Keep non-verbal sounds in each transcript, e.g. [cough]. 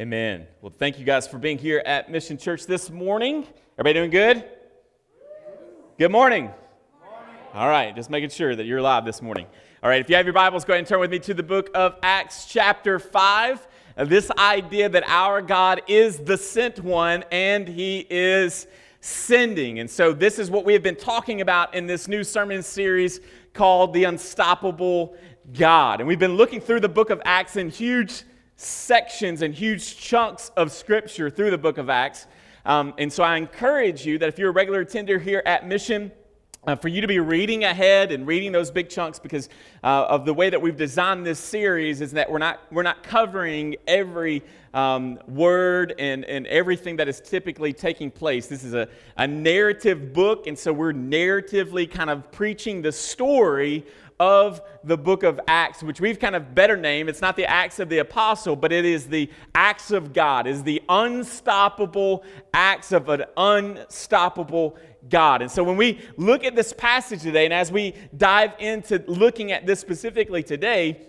Amen. Well, thank you guys for being here at Mission Church this morning. Everybody doing good? Good morning. All right, just making sure that you're alive this morning. All right, if you have your Bibles, go ahead and turn with me to the book of Acts, chapter 5. Uh, this idea that our God is the sent one and he is sending. And so, this is what we have been talking about in this new sermon series called The Unstoppable God. And we've been looking through the book of Acts in huge sections and huge chunks of scripture through the book of Acts. Um, and so I encourage you that if you're a regular attender here at Mission, uh, for you to be reading ahead and reading those big chunks because uh, of the way that we've designed this series is that we're not, we're not covering every um, word and, and everything that is typically taking place. This is a, a narrative book, and so we're narratively kind of preaching the story of the book of Acts, which we've kind of better named. It's not the Acts of the Apostle, but it is the Acts of God, is the unstoppable acts of an unstoppable God. And so when we look at this passage today, and as we dive into looking at this specifically today,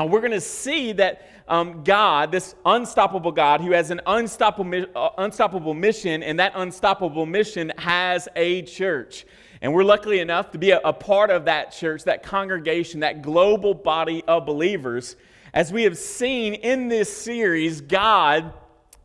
uh, we're going to see that um, God, this unstoppable God, who has an unstoppable, uh, unstoppable mission, and that unstoppable mission has a church. And we're lucky enough to be a, a part of that church, that congregation, that global body of believers. As we have seen in this series, God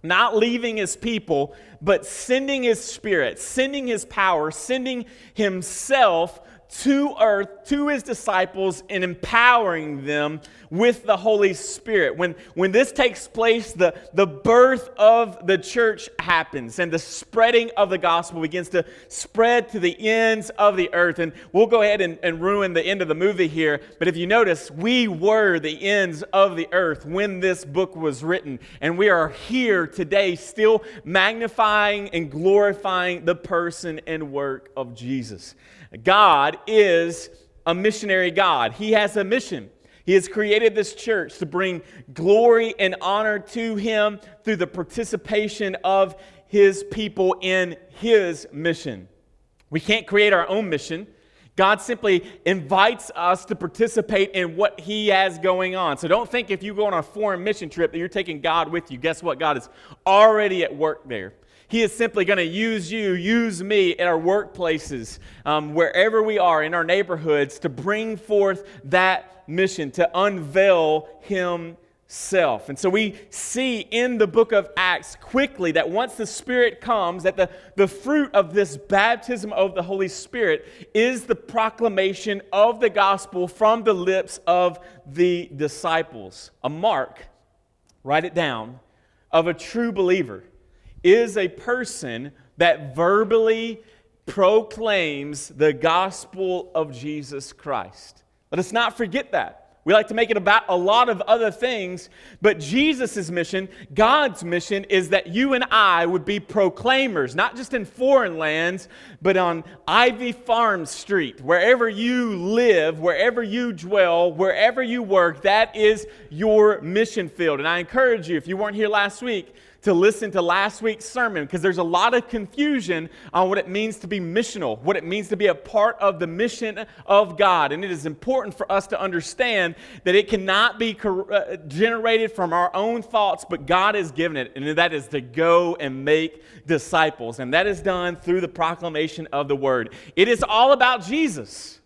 not leaving his people, but sending his spirit, sending his power, sending himself to earth to his disciples and empowering them with the Holy Spirit. When, when this takes place, the, the birth of the church happens and the spreading of the gospel begins to spread to the ends of the earth. And we'll go ahead and, and ruin the end of the movie here. But if you notice, we were the ends of the earth when this book was written. And we are here today still magnifying and glorifying the person and work of Jesus. God is a missionary God. He has a mission. He has created this church to bring glory and honor to Him through the participation of His people in His mission. We can't create our own mission. God simply invites us to participate in what He has going on. So don't think if you go on a foreign mission trip that you're taking God with you. Guess what? God is already at work there. He is simply going to use you, use me in our workplaces, um, wherever we are, in our neighborhoods, to bring forth that mission, to unveil Himself. And so we see in the book of Acts quickly that once the Spirit comes, that the, the fruit of this baptism of the Holy Spirit is the proclamation of the gospel from the lips of the disciples. A mark, write it down, of a true believer is a person that verbally proclaims the gospel of Jesus Christ. Let us not forget that. We like to make it about a lot of other things, but Jesus' mission, God's mission, is that you and I would be proclaimers, not just in foreign lands, but on Ivy Farm Street. Wherever you live, wherever you dwell, wherever you work, that is your mission field. And I encourage you, if you weren't here last week, to listen to last week's sermon because there's a lot of confusion on what it means to be missional, what it means to be a part of the mission of God. And it is important for us to understand that it cannot be uh, generated from our own thoughts, but God has given it, and that is to go and make disciples. And that is done through the proclamation of the word. It is all about Jesus,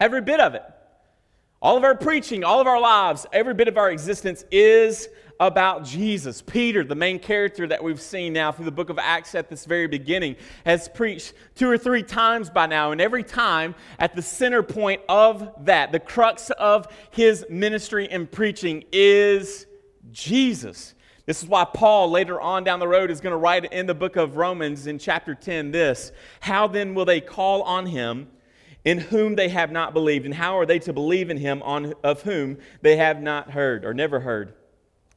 every bit of it. All of our preaching, all of our lives, every bit of our existence is about Jesus. Peter, the main character that we've seen now through the book of Acts at this very beginning, has preached two or three times by now, and every time at the center point of that, the crux of his ministry and preaching is Jesus. This is why Paul, later on down the road, is going to write in the book of Romans in chapter 10 this How then will they call on him? in whom they have not believed, and how are they to believe in him on, of whom they have not heard or never heard?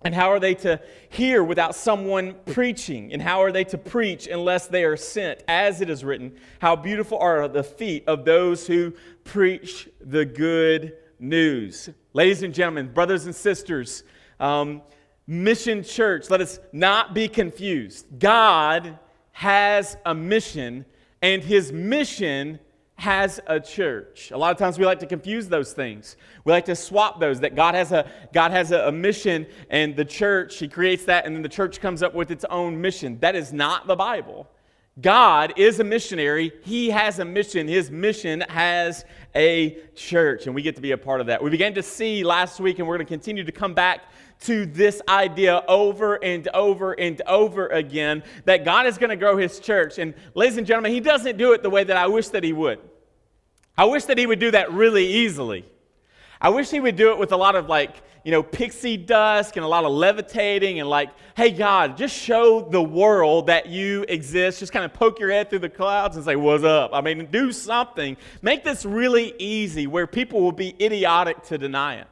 And how are they to hear without someone preaching? And how are they to preach unless they are sent? As it is written, how beautiful are the feet of those who preach the good news. Ladies and gentlemen, brothers and sisters, um, Mission Church, let us not be confused. God has a mission, and his mission has a church. A lot of times we like to confuse those things. We like to swap those that God has a God has a, a, mission and the church he creates that and then the church comes up with its own mission. That is not the Bible. God is a missionary. He has a mission. His mission has a church and we get to be a part of that. We began to see last week and we're going to continue to come back to this idea over and over and over again that God is going to grow his church. And ladies and gentlemen, he doesn't do it the way that I wish that he would. I wish that he would do that really easily. I wish he would do it with a lot of like, you know, pixie dust and a lot of levitating and like, hey, God, just show the world that you exist. Just kind of poke your head through the clouds and say, what's up? I mean, do something. Make this really easy where people will be idiotic to deny it.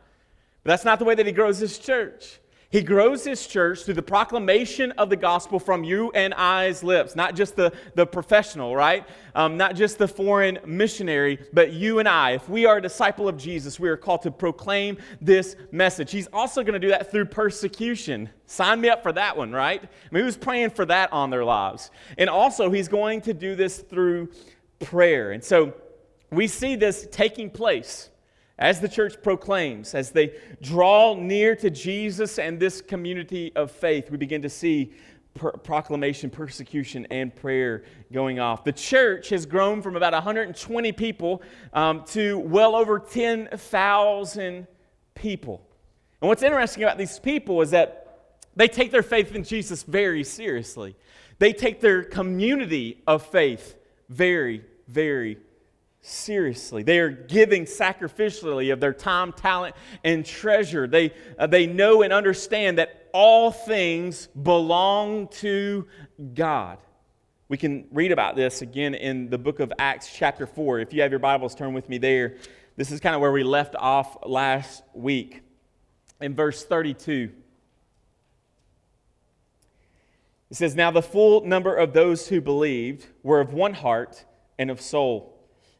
But that's not the way that he grows his church. He grows his church through the proclamation of the gospel from you and I's lips, not just the, the professional, right? Um, not just the foreign missionary, but you and I. If we are a disciple of Jesus, we are called to proclaim this message. He's also going to do that through persecution. Sign me up for that one, right? I mean, was praying for that on their lives. And also, he's going to do this through prayer. And so we see this taking place as the church proclaims, as they draw near to Jesus and this community of faith, we begin to see per- proclamation, persecution, and prayer going off. The church has grown from about 120 people um, to well over 10,000 people. And what's interesting about these people is that they take their faith in Jesus very seriously. They take their community of faith very, very seriously. They are giving sacrificially of their time, talent, and treasure. They, uh, they know and understand that all things belong to God. We can read about this again in the book of Acts, chapter 4. If you have your Bibles, turn with me there. This is kind of where we left off last week. In verse 32, it says, Now the full number of those who believed were of one heart and of soul.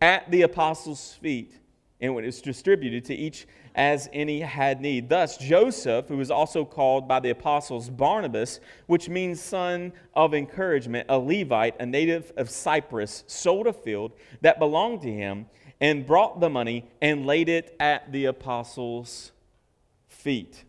at the apostles' feet, and it was distributed to each as any had need. Thus, Joseph, who was also called by the apostles Barnabas, which means son of encouragement, a Levite, a native of Cyprus, sold a field that belonged to him and brought the money and laid it at the apostles' feet.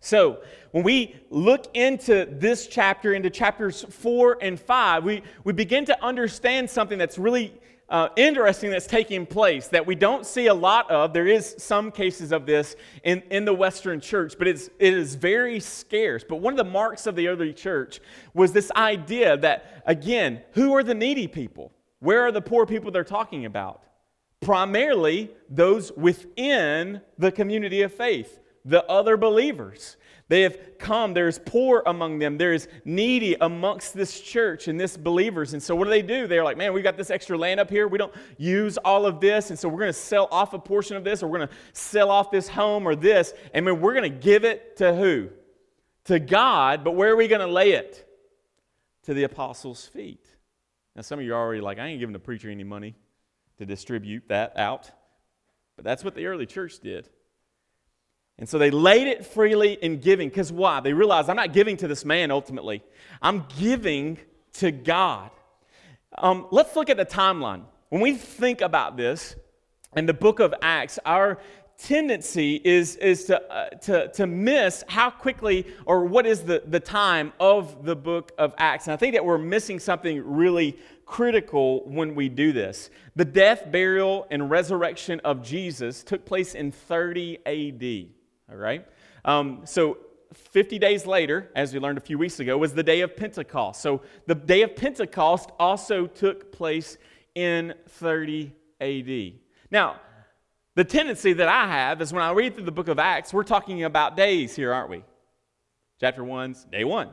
So, when we look into this chapter, into chapters four and five, we, we begin to understand something that's really uh, interesting that's taking place that we don't see a lot of. There is some cases of this in, in the Western church, but it's, it is very scarce. But one of the marks of the early church was this idea that, again, who are the needy people? Where are the poor people they're talking about? Primarily those within the community of faith, the other believers. They have come. There's poor among them. There's needy amongst this church and this believers. And so what do they do? They're like, man, we got this extra land up here. We don't use all of this. And so we're going to sell off a portion of this, or we're going to sell off this home or this. And then we're going to give it to who? To God. But where are we going to lay it? To the apostles' feet. Now, some of you are already like, I ain't giving the preacher any money to distribute that out. But that's what the early church did. And so they laid it freely in giving. Because why? They realized I'm not giving to this man ultimately, I'm giving to God. Um, let's look at the timeline. When we think about this in the book of Acts, our tendency is, is to, uh, to, to miss how quickly or what is the, the time of the book of Acts. And I think that we're missing something really critical when we do this. The death, burial, and resurrection of Jesus took place in 30 AD. All right? Um, so 50 days later, as we learned a few weeks ago, was the day of Pentecost. So the day of Pentecost also took place in 30 AD. Now, the tendency that I have is when I read through the book of Acts, we're talking about days here, aren't we? Chapter 1's day 1.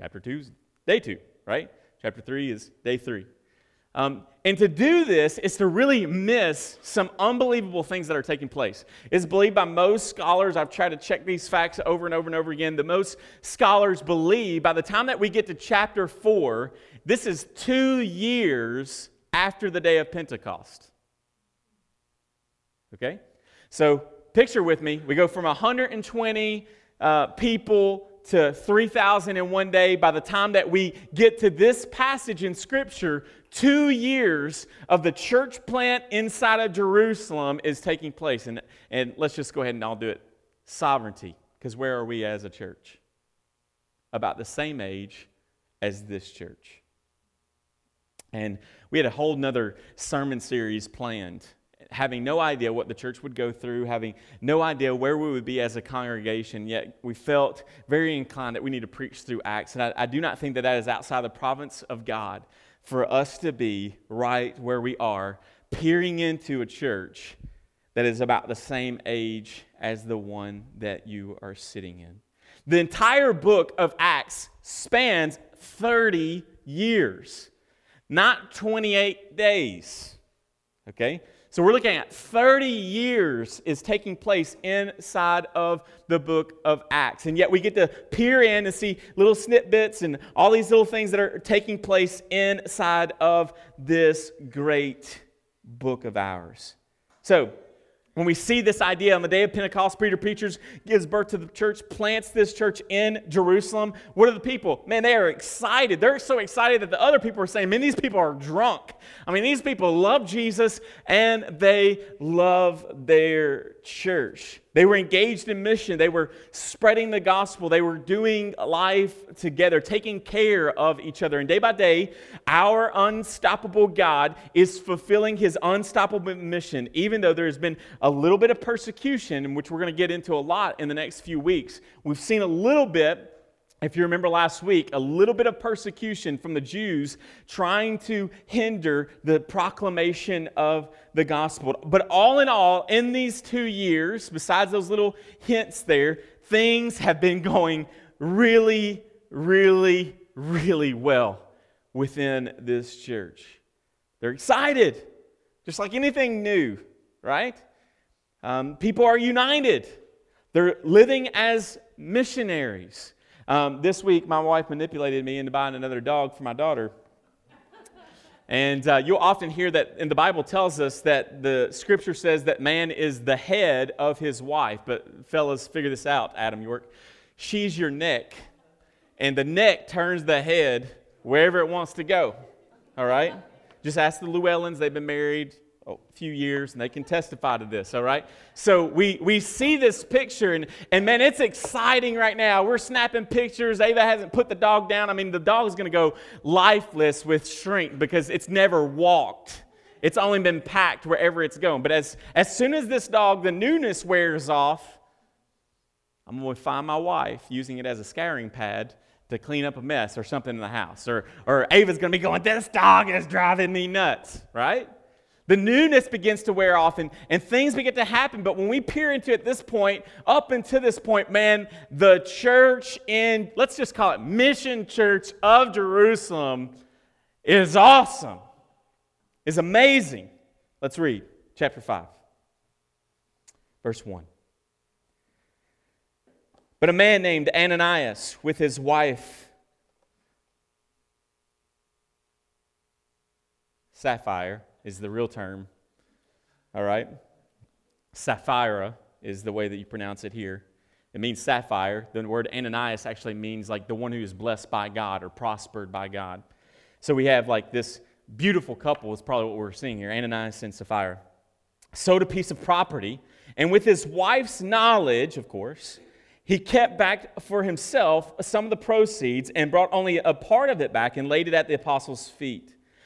Chapter 2's day 2, right? Chapter 3 is day 3. Um, and to do this is to really miss some unbelievable things that are taking place. It's believed by most scholars, I've tried to check these facts over and over and over again, The most scholars believe by the time that we get to chapter 4, this is two years after the day of Pentecost. Okay? So picture with me, we go from 120 uh, people to 3,000 in one day. By the time that we get to this passage in Scripture, two years of the church plant inside of Jerusalem is taking place. And, and let's just go ahead and I'll do it. Sovereignty, because where are we as a church? About the same age as this church. And we had a whole nother sermon series planned having no idea what the church would go through, having no idea where we would be as a congregation, yet we felt very inclined that we need to preach through Acts. And I, I, do not think that that is outside the province of God for us to be right where we are, peering into a church that is about the same age as the one that you are sitting in. The entire book of Acts spans 30 years, not 28 days. Okay? So we're looking at 30 years is taking place inside of the book of Acts. And yet we get to peer in and see little snippets and all these little things that are taking place inside of this great book of ours. So when we see this idea on the day of Pentecost, Peter preachers, gives birth to the church, plants this church in Jerusalem. What are the people? Man, they are excited. They're so excited that the other people are saying, man, these people are drunk. I mean, these people love Jesus and they love their church. They were engaged in mission. They were spreading the gospel. They were doing life together, taking care of each other. And day by day, our unstoppable God is fulfilling his unstoppable mission, even though there has been a little bit of persecution, which we're going to get into a lot in the next few weeks. We've seen a little bit if you remember last week, a little bit of persecution from the Jews trying to hinder the proclamation of the gospel. But all in all, in these two years, besides those little hints there, things have been going really, really, really well within this church. They're excited, just like anything new, right? Um, people are united, they're living as missionaries. Um, this week, my wife manipulated me into buying another dog for my daughter. And uh, you'll often hear that in the Bible tells us that the scripture says that man is the head of his wife. But fellas, figure this out, Adam York. She's your neck, and the neck turns the head wherever it wants to go. All right? Just ask the Llewellyns. They've been married a few years and they can testify to this, all right? So we, we see this picture and, and man, it's exciting right now. We're snapping pictures. Ava hasn't put the dog down. I mean, the dog is going to go lifeless with shrink because it's never walked. It's only been packed wherever it's going. But as, as soon as this dog, the newness wears off, I'm going to find my wife using it as a scouring pad to clean up a mess or something in the house. Or, or Ava's going to be going, This dog is driving me nuts, right? The newness begins to wear off and, and things begin to happen. But when we peer into it at this point, up until this point, man, the church in, let's just call it Mission Church of Jerusalem is awesome, is amazing. Let's read chapter 5, verse 1. But a man named Ananias with his wife Sapphira is the real term. All right? Sapphira is the way that you pronounce it here. It means sapphire. The word Ananias actually means like the one who is blessed by God or prospered by God. So we have like this beautiful couple, is probably what we're seeing here Ananias and Sapphira. Sold a piece of property, and with his wife's knowledge, of course, he kept back for himself some of the proceeds and brought only a part of it back and laid it at the apostles' feet.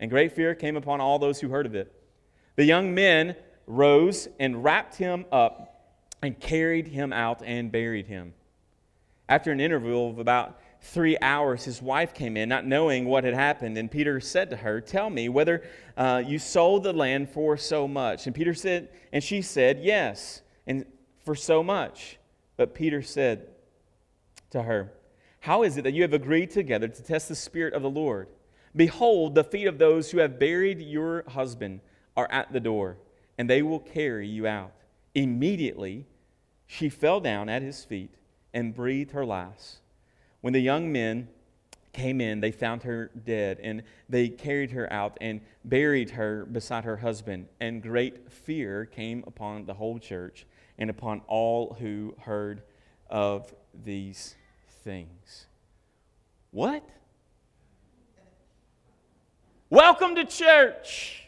and great fear came upon all those who heard of it. The young men rose and wrapped him up and carried him out and buried him. After an interval of about three hours, his wife came in, not knowing what had happened. And Peter said to her, Tell me whether uh, you sold the land for so much. And Peter said, and she said, Yes, and for so much. But Peter said to her, How is it that you have agreed together to test the Spirit of the Lord? Behold, the feet of those who have buried your husband are at the door, and they will carry you out. Immediately, she fell down at his feet and breathed her last. When the young men came in, they found her dead, and they carried her out and buried her beside her husband. And great fear came upon the whole church and upon all who heard of these things. What? Welcome to church.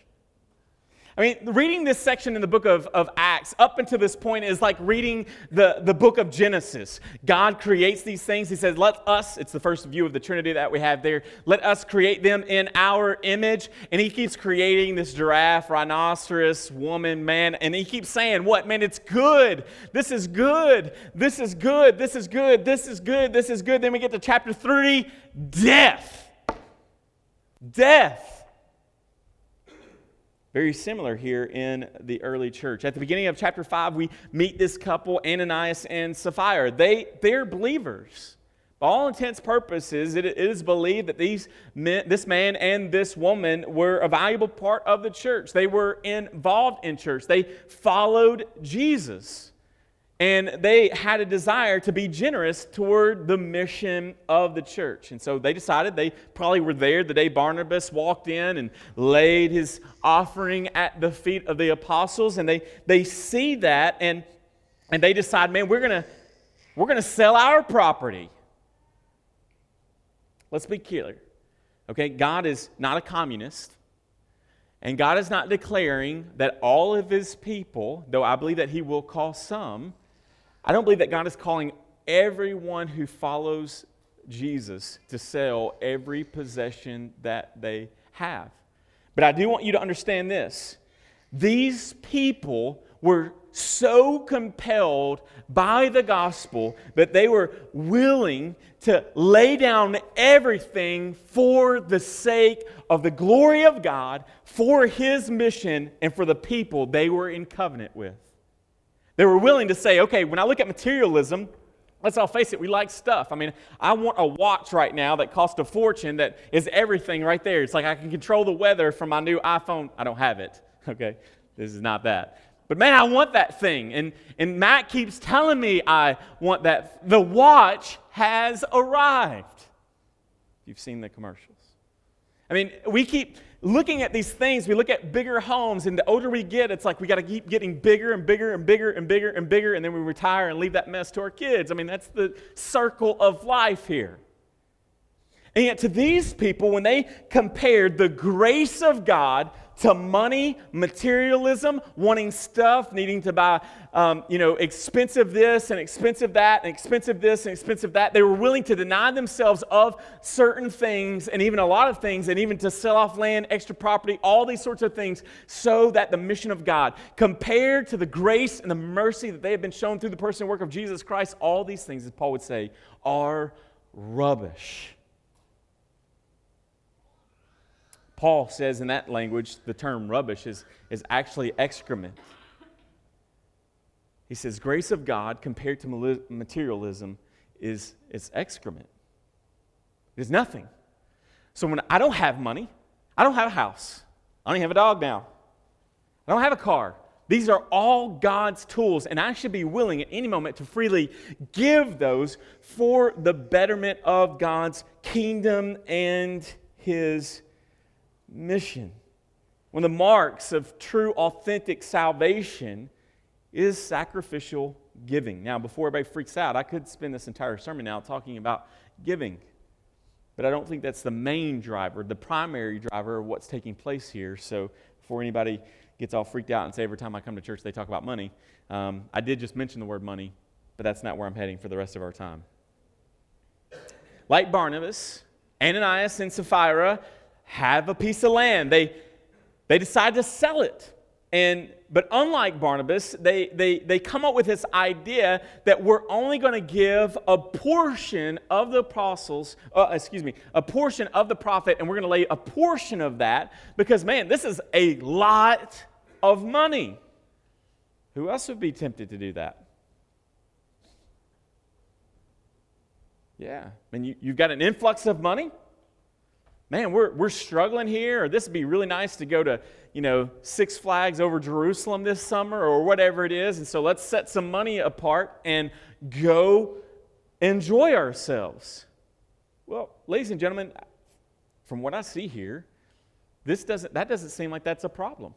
I mean, reading this section in the book of, of Acts up until this point is like reading the, the book of Genesis. God creates these things. He says, Let us, it's the first view of the Trinity that we have there, let us create them in our image. And he keeps creating this giraffe, rhinoceros, woman, man. And he keeps saying, What? Man, it's good. This is good. This is good. This is good. This is good. This is good. Then we get to chapter three death. Death. Very similar here in the early church. At the beginning of chapter 5, we meet this couple, Ananias and Sapphira. They, they're believers. By all intents purposes, it, is believed that these men, this man and this woman were a valuable part of the church. They were involved in church. They followed Jesus and they had a desire to be generous toward the mission of the church. And so they decided they probably were there the day Barnabas walked in and laid his offering at the feet of the apostles. And they, they see that and, and they decide, man, we're going to we're going to sell our property. Let's be clear. Okay, God is not a communist. And God is not declaring that all of his people, though I believe that he will call some, I don't believe that God is calling everyone who follows Jesus to sell every possession that they have. But I do want you to understand this. These people were so compelled by the gospel that they were willing to lay down everything for the sake of the glory of God, for his mission, and for the people they were in covenant with. They were willing to say, okay, when I look at materialism, let's all face it, we like stuff. I mean, I want a watch right now that costs a fortune that is everything right there. It's like I can control the weather from my new iPhone. I don't have it, [laughs] okay? This is not that. But man, I want that thing. And, and Matt keeps telling me I want that. The watch has arrived. You've seen the commercials. I mean, we keep looking at these things, we look at bigger homes, and the older we get, it's like we got to keep getting bigger and bigger and bigger and bigger and bigger, and then we retire and leave that mess to our kids. I mean, that's the circle of life here. And yet, to these people, when they compared the grace of God to money, materialism, wanting stuff, needing to buy, um, you know, expensive this and expensive that and expensive this and expensive that. They were willing to deny themselves of certain things and even a lot of things and even to sell off land, extra property, all these sorts of things so that the mission of God, compared to the grace and the mercy that they have been shown through the person and work of Jesus Christ, all these things, as Paul would say, are rubbish. Paul says in that language, the term rubbish is, is actually excrement. He says, grace of God compared to materialism is, is excrement. It is nothing. So when I don't have money, I don't have a house, I don't even have a dog now, I don't have a car. These are all God's tools, and I should be willing at any moment to freely give those for the betterment of God's kingdom and His mission. One of the marks of true, authentic salvation is sacrificial giving. Now, before everybody freaks out, I could spend this entire sermon now talking about giving, but I don't think that's the main driver, the primary driver of what's taking place here. So, before anybody gets all freaked out and say every time I come to church they talk about money, um, I did just mention the word money, but that's not where I'm heading for the rest of our time. Like Barnabas, Ananias and Sapphira have a piece of land. They, they decide to sell it. And but unlike Barnabas, they, they, they come up with this idea that we're only going to give a portion of the apostles, uh, excuse me, a portion of the profit, and we're going to lay a portion of that because, man, this is a lot of money. Who else would be tempted to do that? Yeah. I mean, you, you've got an influx of money man, we're, we're struggling here, or this would be really nice to go to, you know, Six Flags over Jerusalem this summer, or whatever it is. And so let's set some money apart and go enjoy ourselves. Well, ladies and gentlemen, from what I see here, this doesn't, that doesn't seem like that's a problem.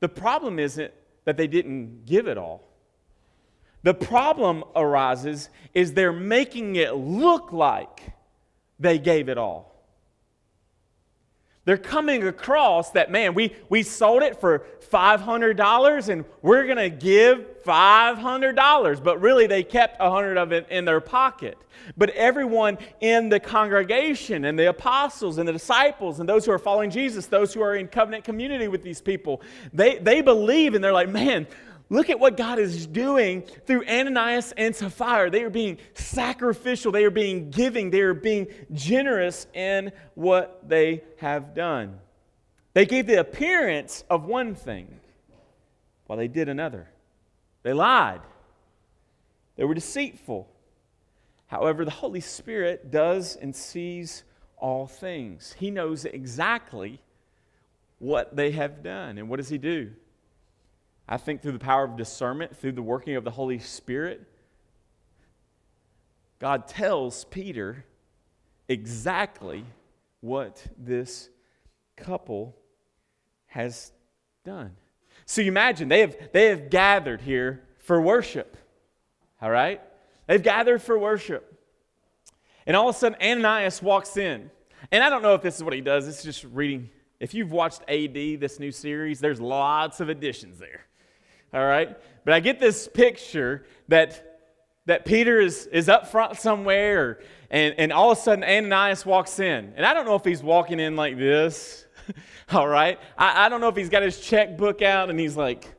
The problem isn't that they didn't give it all. The problem arises is they're making it look like they gave it all. They're coming across that, man, we, we sold it for $500 and we're going to give $500. But really, they kept 100 of it in their pocket. But everyone in the congregation and the apostles and the disciples and those who are following Jesus, those who are in covenant community with these people, they, they believe and they're like, man, Look at what God is doing through Ananias and Sapphira. They are being sacrificial, they are being giving, they are being generous in what they have done. They gave the appearance of one thing while they did another. They lied, they were deceitful. However, the Holy Spirit does and sees all things, He knows exactly what they have done. And what does He do? I think through the power of discernment, through the working of the Holy Spirit, God tells Peter exactly what this couple has done. So you imagine they have, they have gathered here for worship. All right? They've gathered for worship. And all of a sudden, Ananias walks in. And I don't know if this is what he does. Is just reading. If you've watched AD, this new series, there's lots of additions there all right? But I get this picture that, that Peter is, is up front somewhere, and, and all of a sudden Ananias walks in. And I don't know if he's walking in like this, [laughs] all right? I, I don't know if he's got his checkbook out and he's like,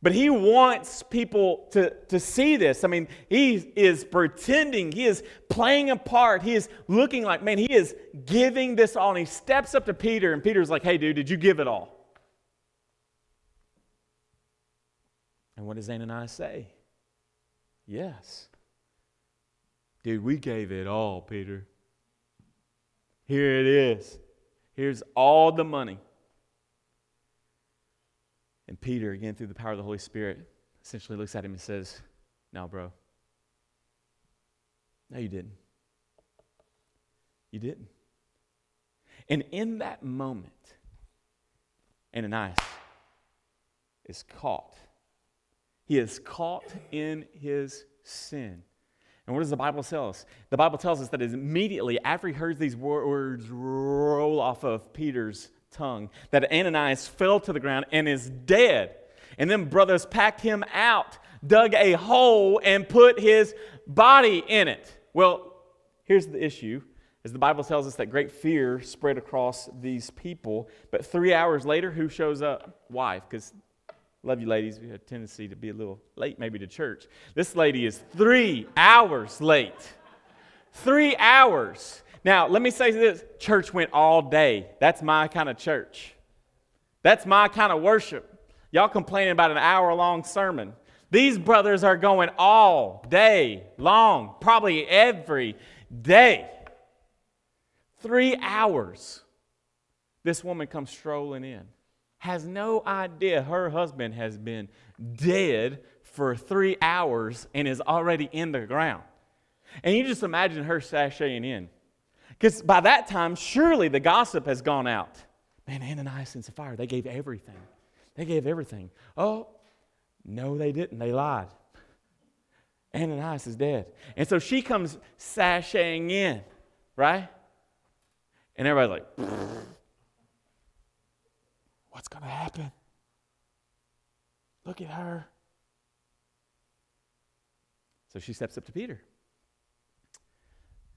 but he wants people to, to see this. I mean, he is pretending, he is playing a part, he is looking like, man, he is giving this all. And he steps up to Peter, and Peter's like, hey, dude, did you give it all? And what does Ananias say? Yes. Dude, we gave it all, Peter. Here it is. Here's all the money. And Peter, again, through the power of the Holy Spirit, essentially looks at him and says, No, bro. No, you didn't. You didn't. And in that moment, Ananias is caught he is caught in his sin. And what does the Bible tell us? The Bible tells us that immediately after he heard these words roll off of Peter's tongue, that Ananias fell to the ground and is dead. And then brothers packed him out, dug a hole, and put his body in it. Well, here's the issue. As the Bible tells us that great fear spread across these people, but three hours later, who shows up? Wife, because Love you, ladies. We have a tendency to be a little late, maybe, to church. This lady is three hours late. Three hours. Now, let me say this church went all day. That's my kind of church. That's my kind of worship. Y'all complaining about an hour long sermon. These brothers are going all day long, probably every day. Three hours. This woman comes strolling in has no idea her husband has been dead for three hours and is already in the ground. And you just imagine her sashaying in. Because by that time, surely the gossip has gone out. Man, Ananias and Sapphira, they gave everything. They gave everything. Oh, no, they didn't. They lied. Ananias is dead. And so she comes sashaying in, right? And everybody's like, [laughs] What's going to happen? Look at her. So she steps up to Peter.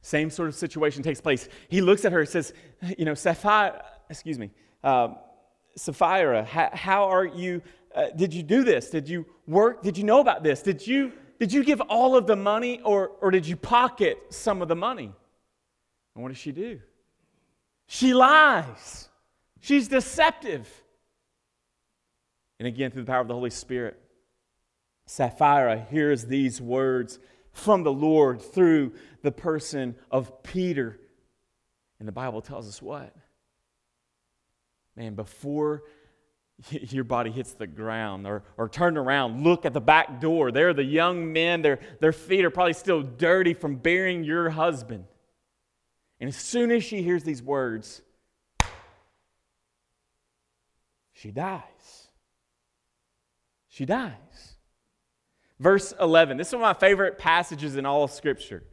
Same sort of situation takes place. He looks at her says, You know, Sapphira, excuse me, um, Sapphira, how, how are you? Uh, did you do this? Did you work? Did you know about this? Did you, did you give all of the money or, or did you pocket some of the money? And what does she do? She lies. She's deceptive. And again, through the power of the Holy Spirit, Sapphira hears these words from the Lord through the person of Peter. And the Bible tells us what? Man, before [laughs] your body hits the ground or, or turn around, look at the back door. There are the young men, their, their feet are probably still dirty from burying your husband. And as soon as she hears these words, she dies. She dies. Verse 11. This is one of my favorite passages in all of Scripture.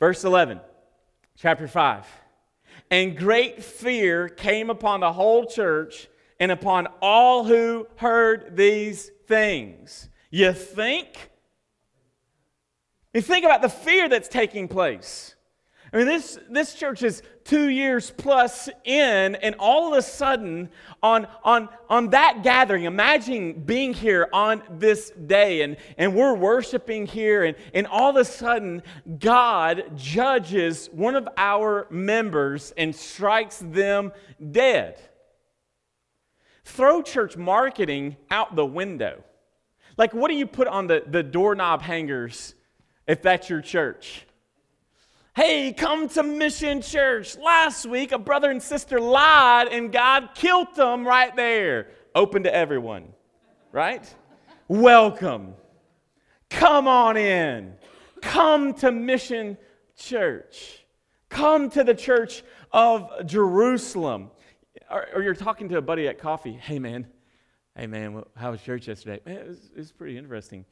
Verse 11, chapter 5. And great fear came upon the whole church and upon all who heard these things. You think? You think about the fear that's taking place. I mean, this, this church is two years plus in, and all of a sudden, on, on, on that gathering, imagine being here on this day, and, and we're worshiping here, and, and all of a sudden, God judges one of our members and strikes them dead. Throw church marketing out the window. Like, what do you put on the, the doorknob hangers if that's your church? Hey, come to Mission Church. Last week, a brother and sister lied and God killed them right there. Open to everyone, right? Welcome. Come on in. Come to Mission Church. Come to the church of Jerusalem. Or, or you're talking to a buddy at coffee. Hey, man. Hey, man, how was church yesterday? Man, it was, it was pretty interesting.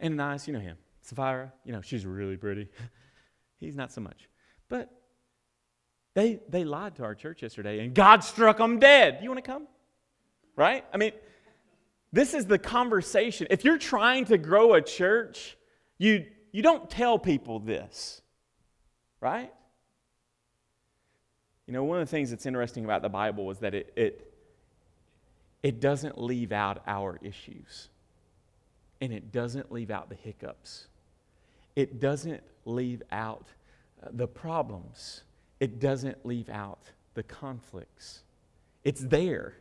And nice, you know him. Sapphira, you know, she's really pretty. [laughs] He's not so much. But they, they lied to our church yesterday and God struck them dead. You want to come? Right? I mean, this is the conversation. If you're trying to grow a church, you, you don't tell people this, right? You know, one of the things that's interesting about the Bible is that it, it, it doesn't leave out our issues and it doesn't leave out the hiccups it doesn't leave out uh, the problems, it doesn't leave out the conflicts. It's there.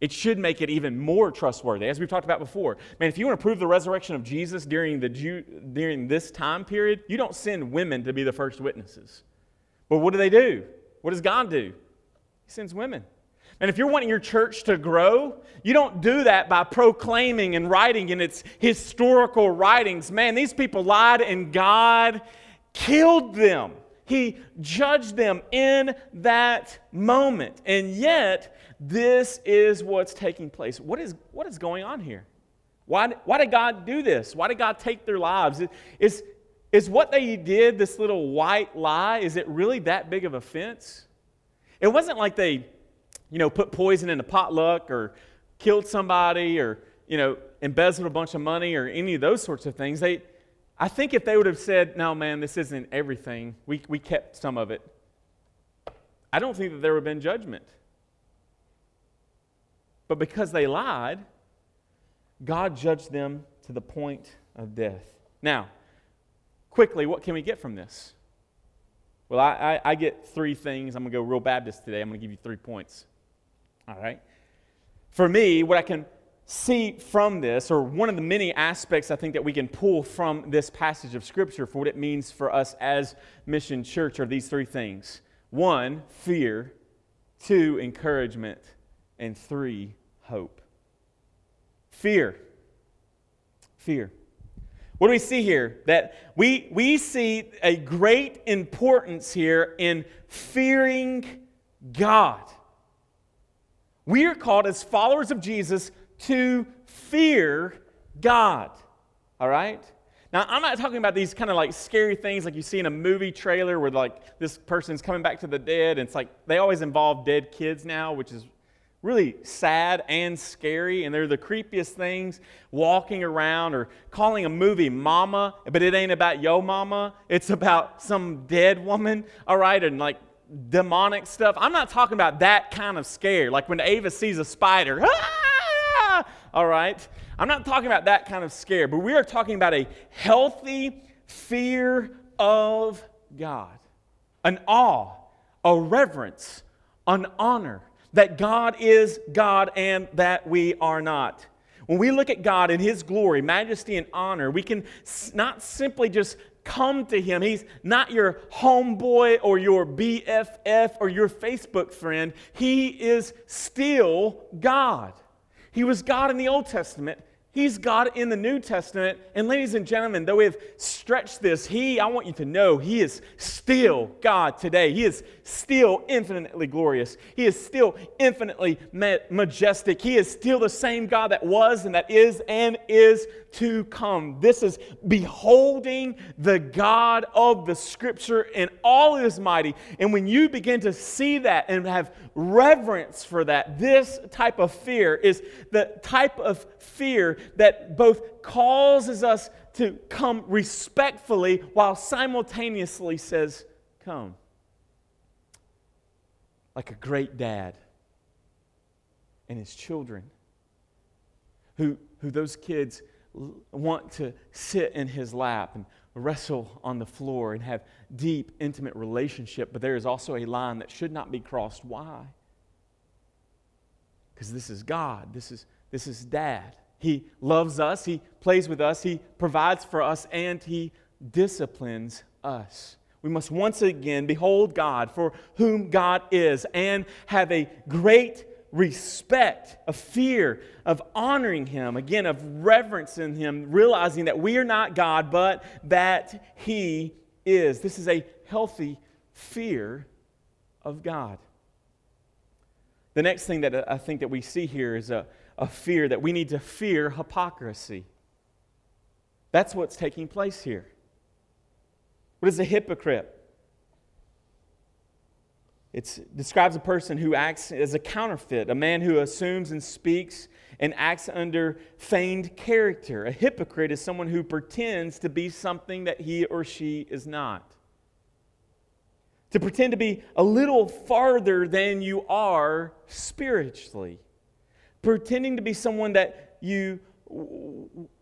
It should make it even more trustworthy, as we've talked about before. Man, if you want to prove the resurrection of Jesus during, the Jew, during this time period, you don't send women to be the first witnesses. But what do they do? What does God do? He sends women. And if you're wanting your church to grow, you don't do that by proclaiming and writing in its historical writings. Man, these people lied and God killed them. He judged them in that moment. And yet, this is what's taking place. What is, what is going on here? Why, why did God do this? Why did God take their lives? Is, is what they did, this little white lie, is it really that big of offense? It wasn't like they you know, put poison in a potluck or killed somebody or, you know, embezzled a bunch of money or any of those sorts of things. They, I think if they would have said, no, man, this isn't everything, we, we kept some of it, I don't think that there would have been judgment. But because they lied, God judged them to the point of death. Now, quickly, what can we get from this? Well, I, I, I get three things. I'm going to go real Baptist today. I'm going to give you three points. All right? For me, what I can see from this, or one of the many aspects I think that we can pull from this passage of Scripture for what it means for us as Mission Church, are these three things one, fear, two, encouragement, and three, hope. Fear. Fear. What do we see here? That we, we see a great importance here in fearing God. We are called as followers of Jesus to fear God. All right? Now, I'm not talking about these kind of like scary things like you see in a movie trailer where like this person's coming back to the dead. And it's like they always involve dead kids now, which is really sad and scary. And they're the creepiest things walking around or calling a movie mama, but it ain't about yo mama. It's about some dead woman, all right? And like demonic stuff. I'm not talking about that kind of scare, like when Ava sees a spider. Ah! All right? I'm not talking about that kind of scare, but we are talking about a healthy fear of God, an awe, a reverence, an honor that God is God and that we are not. When we look at God in His glory, majesty, and honor, we can not simply just come to Him. He's not your homeboy or your BFF or your Facebook friend. He is still God. He was God in the Old Testament. He's God in the New Testament. And ladies and gentlemen, though we have stretched this, He, I want you to know, He is still God today. He is still infinitely glorious. He is still infinitely majestic. He is still the same God that was and that is and is to come. This is beholding the God of the Scripture in all His mighty. And when you begin to see that and have reverence for that, this type of fear is the type of fear that both causes us to come respectfully while simultaneously says, Come. Like a great dad and his children, who, who those kids want to sit in his lap and wrestle on the floor and have deep, intimate relationship, but there is also a line that should not be crossed. Why? Because this is God. This is, this is dad. He loves us, He plays with us, He provides for us, and He disciplines us. We must once again behold God for whom God is and have a great respect, a fear of honoring Him, again, of reverencing Him, realizing that we are not God, but that He is. This is a healthy fear of God. The next thing that I think that we see here is a, a fear that we need to fear hypocrisy. That's what's taking place here. What is a hypocrite? It describes a person who acts as a counterfeit, a man who assumes and speaks and acts under feigned character. A hypocrite is someone who pretends to be something that he or she is not. To pretend to be a little farther than you are spiritually. Pretending to be someone that you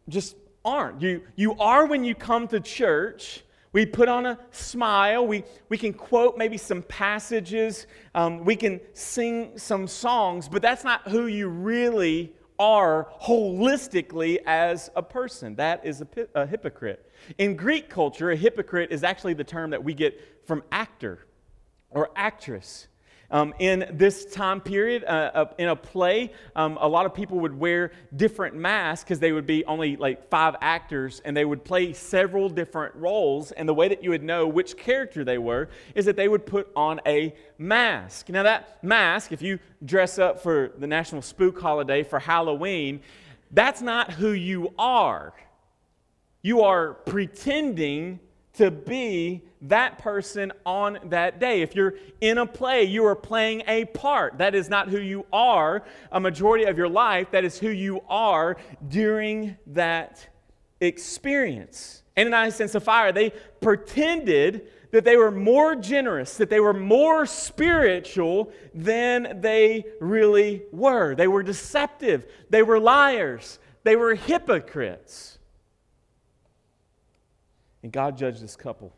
just aren't. You, you are when you come to church we put on a smile. We, we can quote maybe some passages. Um, we can sing some songs, but that's not who you really are holistically as a person. That is a, a hypocrite. In Greek culture, a hypocrite is actually the term that we get from actor or actress. Um, in this time period, uh, uh, in a play, um, a lot of people would wear different masks because they would be only like five actors and they would play several different roles. And the way that you would know which character they were is that they would put on a mask. Now, that mask, if you dress up for the National Spook Holiday for Halloween, that's not who you are. You are pretending to be that person on that day. If you're in a play, you are playing a part. That is not who you are a majority of your life, that is who you are during that experience. Ananias and Sapphira, they pretended that they were more generous, that they were more spiritual than they really were. They were deceptive, they were liars, they were hypocrites. And God judged this couple.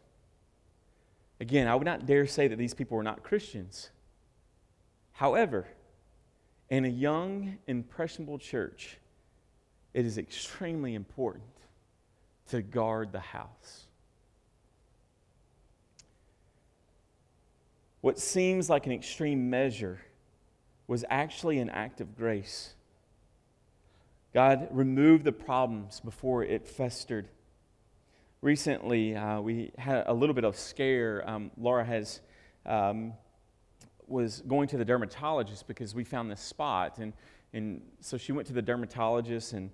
Again, I would not dare say that these people were not Christians. However, in a young, impressionable church, it is extremely important to guard the house. What seems like an extreme measure was actually an act of grace. God removed the problems before it festered recently uh, we had a little bit of scare. Um, Laura has um, was going to the dermatologist because we found this spot, and and so she went to the dermatologist, and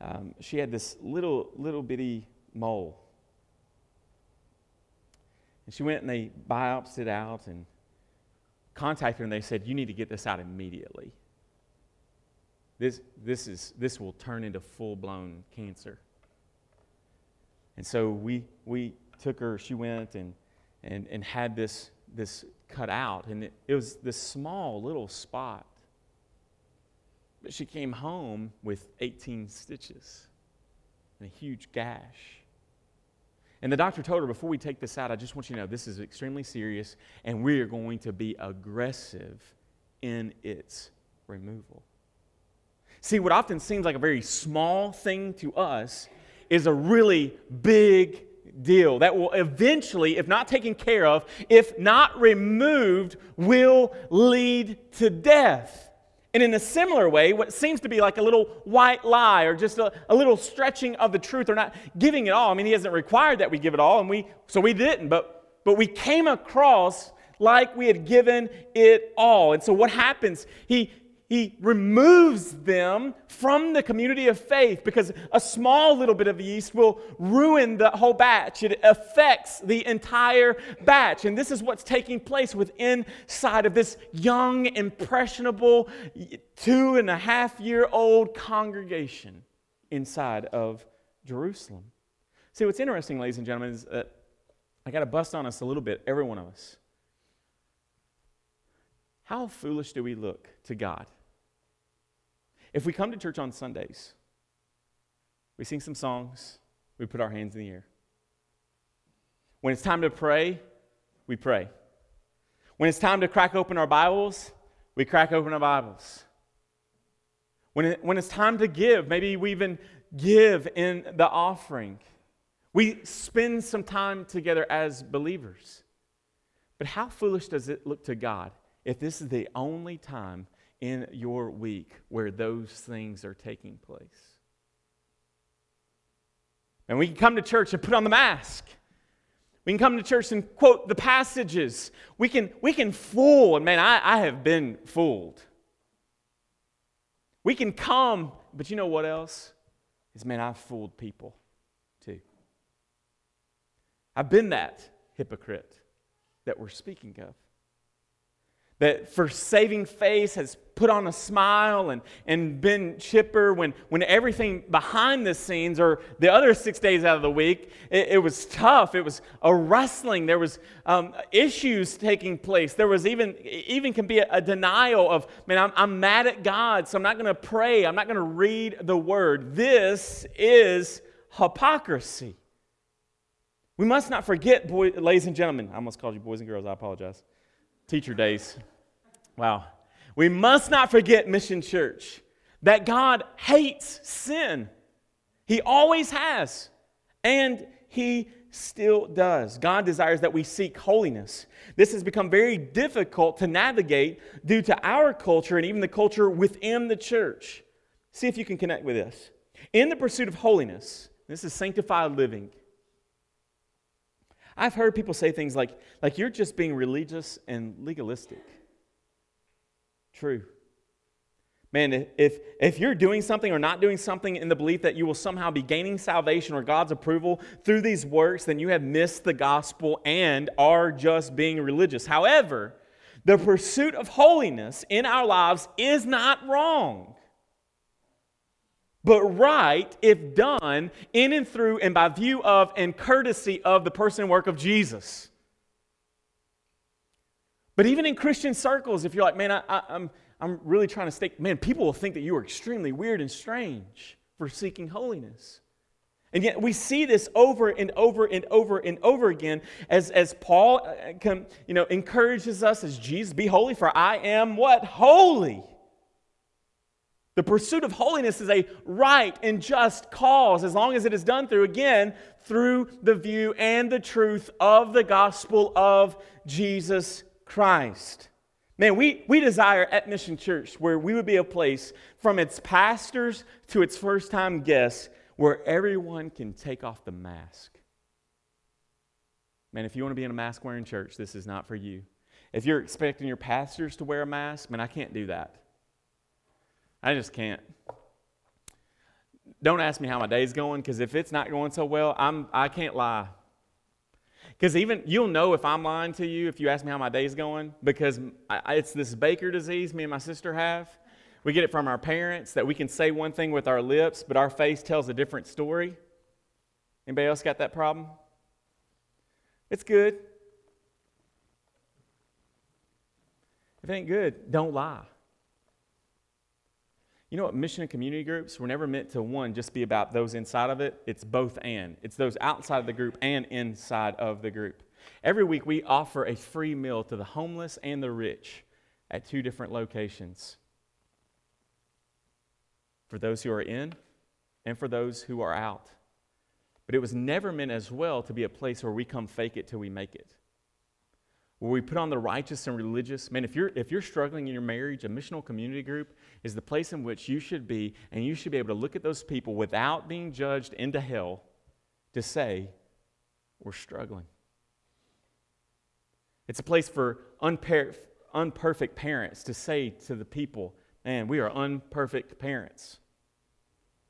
um, she had this little little bitty mole. And she went and they biopsied it out and contacted her, and they said, "You need to get this out immediately. This this is this will turn into full blown cancer." And so we, we took her, she went and, and, and had this this cut out, and it, it was this small little spot. But she came home with 18 stitches and a huge gash. And the doctor told her, before we take this out, I just want you to know this is extremely serious, and we are going to be aggressive in its removal. See, what often seems like a very small thing to us is a really big deal that will eventually, if not taken care of, if not removed, will lead to death. And in a similar way, what seems to be like a little white lie or just a, a little stretching of the truth or not giving it all. I mean, he hasn't required that we give it all, and we so we didn't, but but we came across like we had given it all. And so what happens? He he removes them from the community of faith because a small little bit of yeast will ruin the whole batch. It affects the entire batch. And this is what's taking place within inside of this young, impressionable, two and a half year old congregation inside of Jerusalem. See, what's interesting, ladies and gentlemen, is that I got to bust on us a little bit, every one of us. How foolish do we look to God? If we come to church on Sundays, we sing some songs, we put our hands in the air. When it's time to pray, we pray. When it's time to crack open our Bibles, we crack open our Bibles. When, it, when it's time to give, maybe we even give in the offering. We spend some time together as believers. But how foolish does it look to God if this is the only time in your week where those things are taking place. And we can come to church and put on the mask. We can come to church and quote the passages. We can, we can fool, and man, I, I have been fooled. We can come, but you know what else? Is man, I've fooled people too. I've been that hypocrite that we're speaking of that for saving face has put on a smile and, and been chipper when, when everything behind the scenes or the other six days out of the week it, it was tough. It was a wrestling. There was um, issues taking place. There was even even can be a, a denial of man I'm, I'm mad at god so i'm not going to pray. I'm not going to read the word. This is hypocrisy. We must not forget boy, ladies and gentlemen i almost called you boys and girls. I apologize teacher days. Wow. We must not forget Mission Church that God hates sin. He always has, and He still does. God desires that we seek holiness. This has become very difficult to navigate due to our culture and even the culture within the church. See if you can connect with this. In the pursuit of holiness, this is sanctified living. I've heard people say things like, like you're just being religious and legalistic. True. Man, if, if you're doing something or not doing something in the belief that you will somehow be gaining salvation or God's approval through these works, then you have missed the gospel and are just being religious. However, the pursuit of holiness in our lives is not wrong but right if done in and through and by view of and courtesy of the person and work of Jesus. But even in Christian circles, if you're like, man, I, am I'm, I'm really trying to stay, man, people will think that you are extremely weird and strange for seeking holiness. And yet we see this over and over and over and over again as, as Paul uh, you know, encourages us as Jesus, be holy, for I am what? Holy. The pursuit of holiness is a right and just cause as long as it is done through, again, through the view and the truth of the gospel of Jesus Christ. Man, we, we desire at Mission Church where we would be a place from its pastors to its first time guests where everyone can take off the mask. Man, if you want to be in a mask wearing church, this is not for you. If you're expecting your pastors to wear a mask, man, I can't do that. I just can't. Don't ask me how my day's going because if it's not going so well, I'm, I can't lie. Because even you'll know if I'm lying to you if you ask me how my day's going because I, it's this Baker disease me and my sister have. We get it from our parents that we can say one thing with our lips, but our face tells a different story. Anybody else got that problem? It's good. If it ain't good, don't lie. You know what? Mission and community groups were never meant to, one, just be about those inside of it. It's both and. It's those outside of the group and inside of the group. Every week, we offer a free meal to the homeless and the rich at two different locations for those who are in and for those who are out. But it was never meant as well to be a place where we come fake it till we make it. Where we put on the righteous and religious. Man, if you're, if you're struggling in your marriage, a missional community group is the place in which you should be, and you should be able to look at those people without being judged into hell to say, We're struggling. It's a place for unper- unperfect parents to say to the people, Man, we are unperfect parents.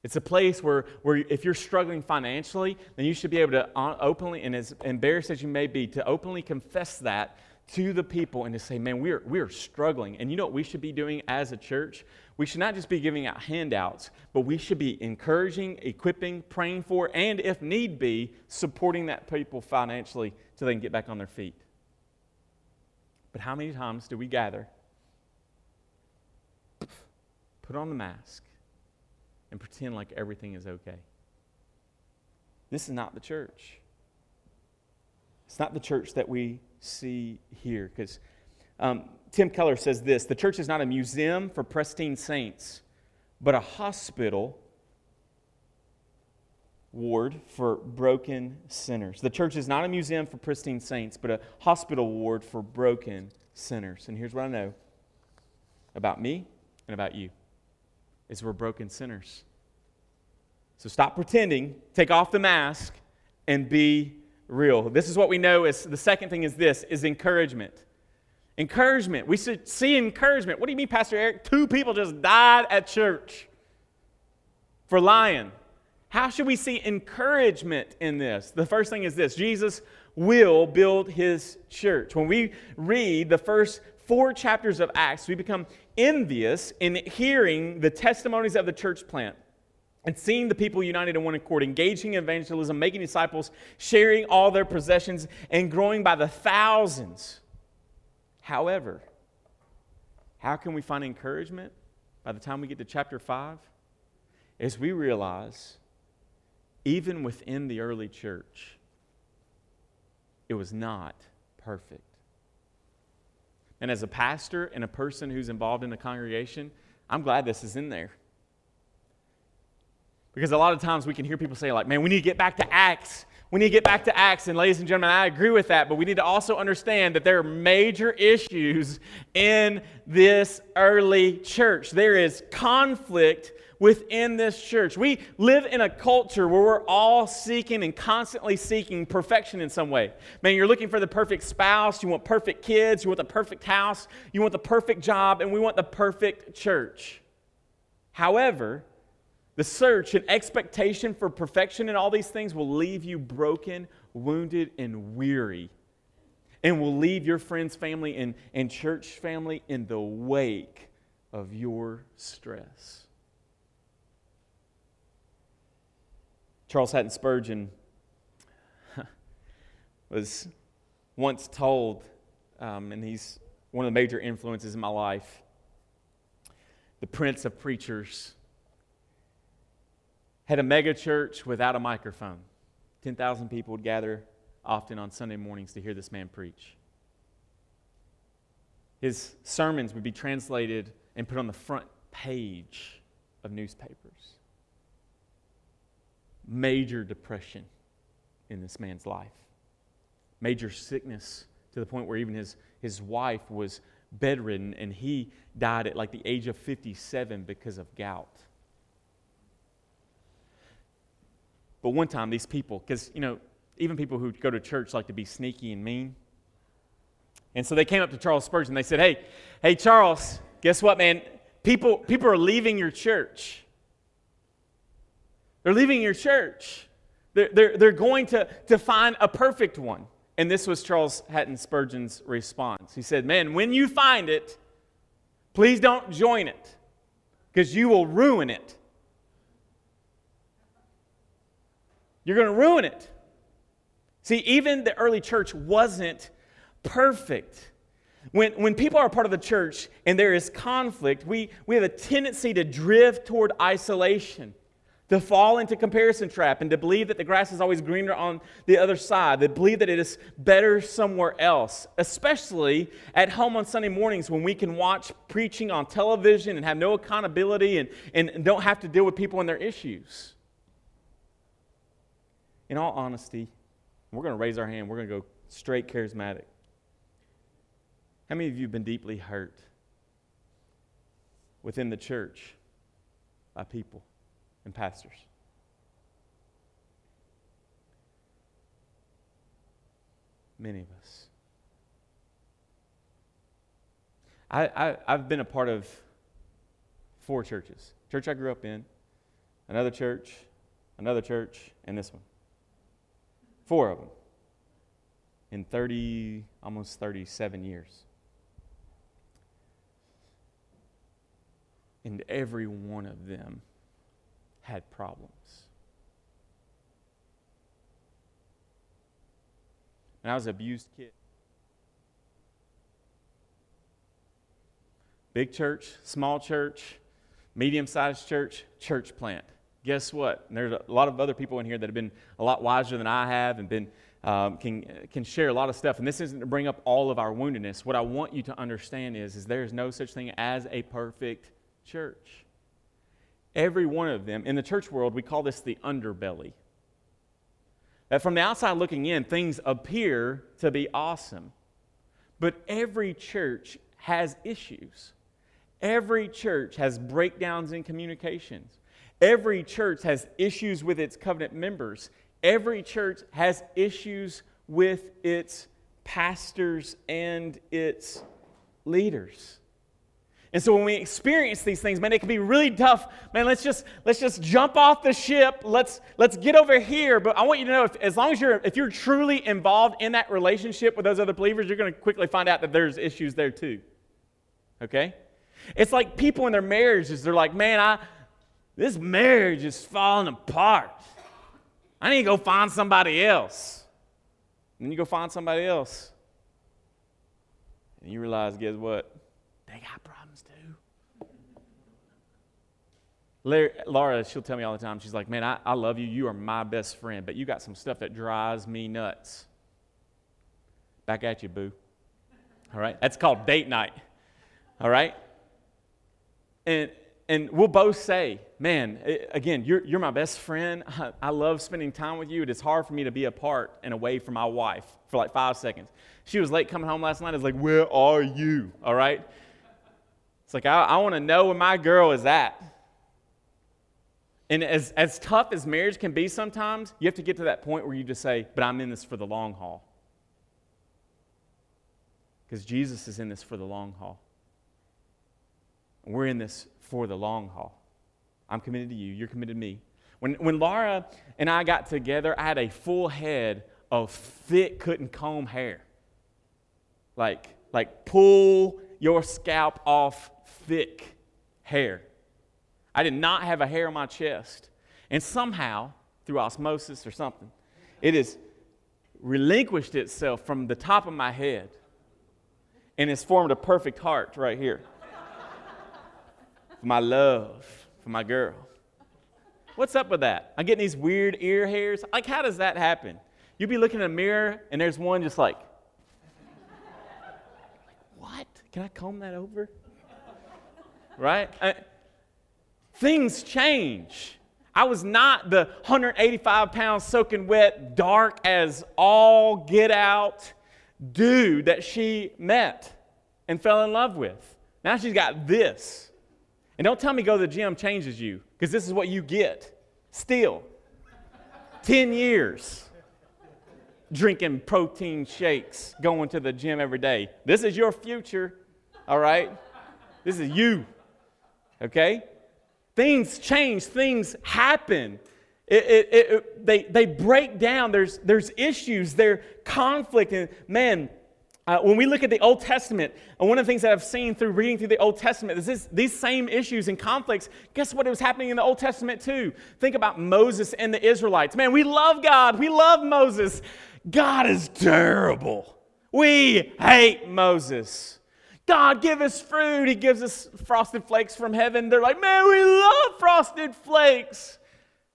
It's a place where, where if you're struggling financially, then you should be able to openly, and as embarrassed as you may be, to openly confess that to the people and to say, man, we're, we're struggling. And you know what we should be doing as a church? We should not just be giving out handouts, but we should be encouraging, equipping, praying for, and if need be, supporting that people financially so they can get back on their feet. But how many times do we gather, put on the mask, and pretend like everything is okay. This is not the church. It's not the church that we see here. Because um, Tim Keller says this the church is not a museum for pristine saints, but a hospital ward for broken sinners. The church is not a museum for pristine saints, but a hospital ward for broken sinners. And here's what I know about me and about you is we're broken sinners. So stop pretending, take off the mask, and be real. This is what we know is the second thing is this is encouragement. Encouragement. We should see encouragement. What do you mean, Pastor Eric? Two people just died at church for lying. How should we see encouragement in this? The first thing is this Jesus will build his church. When we read the first four chapters of Acts, we become envious in hearing the testimonies of the church plant and seeing the people united in one accord, engaging in evangelism, making disciples, sharing all their possessions, and growing by the thousands. However, how can we find encouragement by the time we get to chapter 5? As we realize, even within the early church, it was not perfect. And as a pastor and a person who's involved in the congregation, I'm glad this is in there. Because a lot of times we can hear people say, like, man, we need to get back to Acts. We need to get back to Acts. And ladies and gentlemen, I agree with that, but we need to also understand that there are major issues in this early church. There is conflict within this church. We live in a culture where we're all seeking and constantly seeking perfection in some way. Man, you're looking for the perfect spouse, you want perfect kids, you want the perfect house, you want the perfect job, and we want the perfect church. However, the search and expectation for perfection and all these things will leave you broken, wounded, and weary. And will leave your friends, family, and, and church family in the wake of your stress. Charles Haddon Spurgeon [laughs] was once told, um, and he's one of the major influences in my life, the prince of preachers, had a mega church without a microphone. 10,000 people would gather often on Sunday mornings to hear this man preach. His sermons would be translated and put on the front page of newspapers major depression in this man's life, major sickness to the point where even his, his wife was bedridden and he died at like the age of 57 because of gout. But one time, these people, because, you know, even people who go to church like to be sneaky and mean. And so they came up to Charles Spurgeon. They said, Hey, hey, Charles, guess what, man? People, people are leaving your church. They're leaving your church. They're, they're, they're going to, to find a perfect one. And this was Charles Haddon Spurgeon's response. He said, Man, when you find it, please don't join it because you will ruin it. You're going to ruin it. See, even the early church wasn't perfect. When, when people are part of the church and there is conflict, we, we have a tendency to drift toward isolation, to fall into comparison trap, and to believe that the grass is always greener on the other side, to believe that it is better somewhere else, especially at home on Sunday mornings when we can watch preaching on television and have no accountability and, and don't have to deal with people and their issues. In all honesty, we're going to raise our hand, we're going to go straight charismatic. How many of you have been deeply hurt within the church by people and pastors? Many of us. I, I, have been a part of four churches church I grew up in, another church, another church, and this one. Four of them in 30, almost 37 years. And every one of them had problems. And I was an abused kid. Big church, small church, medium sized church, church plant. Guess what? And there's a lot of other people in here that have been a lot wiser than I have and been, um, can, can share a lot of stuff. And this isn't to bring up all of our woundedness. What I want you to understand is, is there is no such thing as a perfect church. Every one of them, in the church world, we call this the underbelly. That from the outside looking in, things appear to be awesome. But every church has issues. Every church has breakdowns in communications. Every church has issues with its covenant members. Every church has issues with its pastors and its leaders. And so when we experience these things, man, it can be really tough. Man, let's just let's just jump off the ship. Let's let's get over here. But I want you to know if as long as you're if you're truly involved in that relationship with those other believers, you're going to quickly find out that there's issues there too. Okay? It's like people in their marriages, they're like, man, I this marriage is falling apart. I need to go find somebody else. And then you go find somebody else. And you realize, guess what? They got problems. Laura, she'll tell me all the time, she's like, Man, I, I love you. You are my best friend, but you got some stuff that drives me nuts. Back at you, boo. All right? That's called date night. All right? And, and we'll both say, Man, it, again, you're, you're my best friend. I, I love spending time with you. It is hard for me to be apart and away from my wife for like five seconds. She was late coming home last night. I was like, Where are you? All right? It's like, I, I want to know where my girl is at. And as, as tough as marriage can be sometimes, you have to get to that point where you just say, But I'm in this for the long haul. Because Jesus is in this for the long haul. And we're in this for the long haul. I'm committed to you, you're committed to me. When, when Laura and I got together, I had a full head of thick, couldn't comb hair. Like, like pull your scalp off thick hair. I did not have a hair on my chest. And somehow, through osmosis or something, it has relinquished itself from the top of my head and has formed a perfect heart right here for my love, for my girl. What's up with that? I'm getting these weird ear hairs. Like, how does that happen? You'd be looking in a mirror and there's one just like, [laughs] what? Can I comb that over? Right? I, things change. I was not the 185 pounds soaking wet, dark as all get out dude that she met and fell in love with. Now she's got this. And don't tell me go to the gym changes you, because this is what you get. Still, 10 years drinking protein shakes, going to the gym every day. This is your future, all right? This is you, okay? Things change, things happen. It, it, it, they, they break down. There's, there's issues, there's conflict. And man, uh, when we look at the Old Testament, and one of the things that I've seen through reading through the Old Testament is this, these same issues and conflicts. Guess what It was happening in the Old Testament too? Think about Moses and the Israelites. Man, we love God. We love Moses. God is terrible. We hate Moses. God, give us fruit. He gives us frosted flakes from heaven. They're like, man, we love frosted flakes.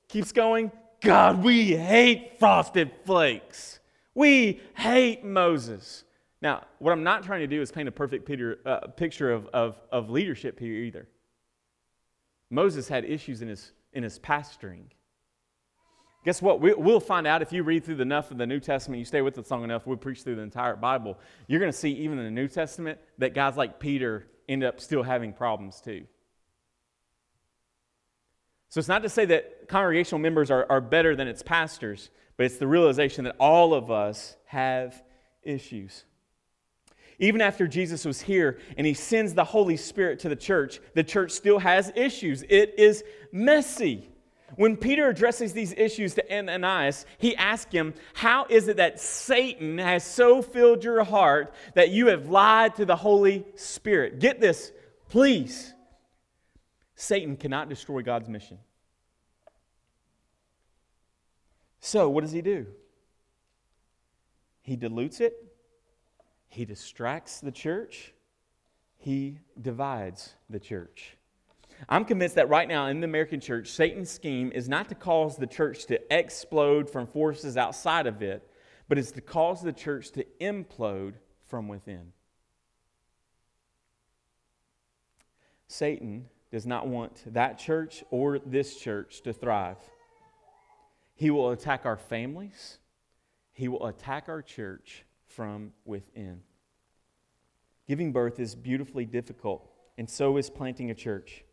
Keeps going, God, we hate frosted flakes. We hate Moses. Now, what I'm not trying to do is paint a perfect picture, uh, picture of, of, of leadership here either. Moses had issues in his, in his pastoring. Guess what? We, will find out if you read through enough of the New Testament, you stay with us long enough, we preach through the entire Bible. You're going to see, even in the New Testament, that guys like Peter end up still having problems too. So it's not to say that congregational members are, are better than its pastors, but it's the realization that all of us have issues. Even after Jesus was here and he sends the Holy Spirit to the church, the church still has issues. It is messy. When Peter addresses these issues to Ananias, he asks him, How is it that Satan has so filled your heart that you have lied to the Holy Spirit? Get this, please. Satan cannot destroy God's mission. So, what does he do? He dilutes it, he distracts the church, he divides the church. I'm convinced that right now in the American church, Satan's scheme is not to cause the church to explode from forces outside of it, but it's to cause the church to implode from within. Satan does not want that church or this church to thrive. He will attack our families, he will attack our church from within. Giving birth is beautifully difficult, and so is planting a church.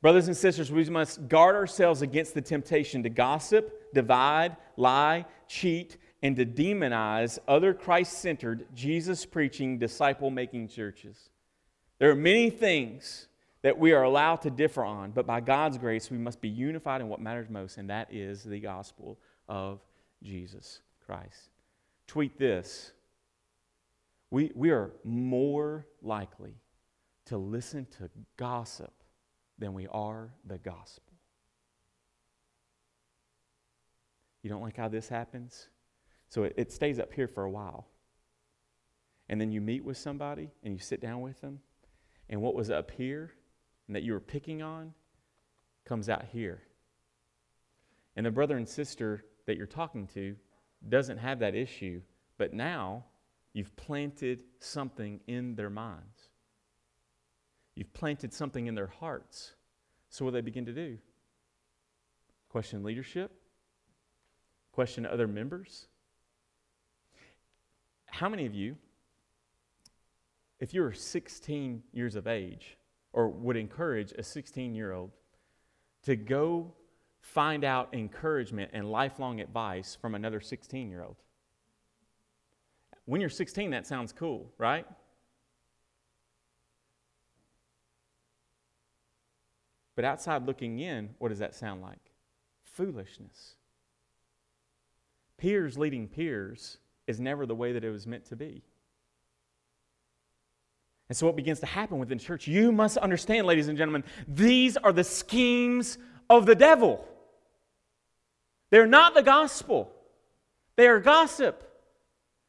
Brothers and sisters, we must guard ourselves against the temptation to gossip, divide, lie, cheat, and to demonize other Christ centered, Jesus preaching, disciple making churches. There are many things that we are allowed to differ on, but by God's grace, we must be unified in what matters most, and that is the gospel of Jesus Christ. Tweet this we, we are more likely to listen to gossip than we are the gospel. You don't like how this happens? So it, it stays up here for a while. And then you meet with somebody and you sit down with them, and what was up here and that you were picking on comes out here. And the brother and sister that you're talking to doesn't have that issue, but now you've planted something in their minds. You've planted something in their hearts. So, what do they begin to do? Question leadership? Question other members? How many of you, if you were 16 years of age, or would encourage a 16 year old to go find out encouragement and lifelong advice from another 16 year old? When you're 16, that sounds cool, right? But outside looking in, what does that sound like? Foolishness. Peers leading peers is never the way that it was meant to be. And so, what begins to happen within church, you must understand, ladies and gentlemen, these are the schemes of the devil. They're not the gospel, they are gossip.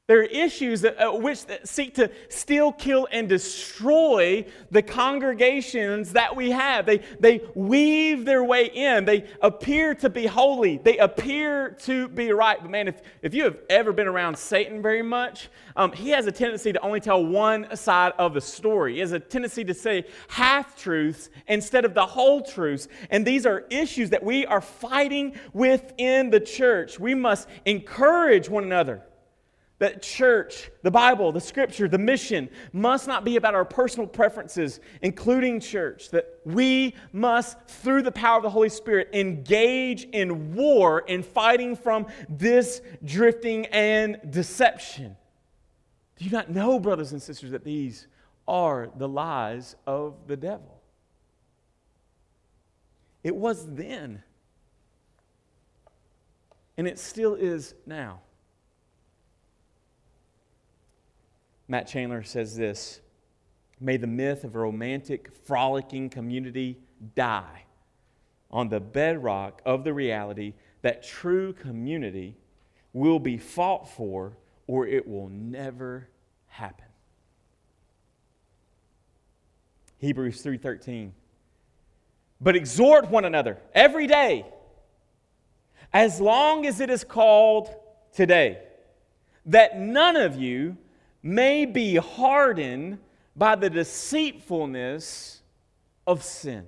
There are issues that, uh, which seek to steal, kill, and destroy the congregations that we have. They, they weave their way in. They appear to be holy. They appear to be right. But man, if, if you have ever been around Satan very much, um, he has a tendency to only tell one side of the story. He has a tendency to say half truths instead of the whole truths. And these are issues that we are fighting within the church. We must encourage one another. That church, the Bible, the scripture, the mission must not be about our personal preferences, including church. That we must, through the power of the Holy Spirit, engage in war in fighting from this drifting and deception. Do you not know, brothers and sisters, that these are the lies of the devil? It was then, and it still is now. Matt Chandler says this May the myth of a romantic, frolicking community die on the bedrock of the reality that true community will be fought for or it will never happen. Hebrews 3:13 But exhort one another every day as long as it is called today that none of you may be hardened by the deceitfulness of sin.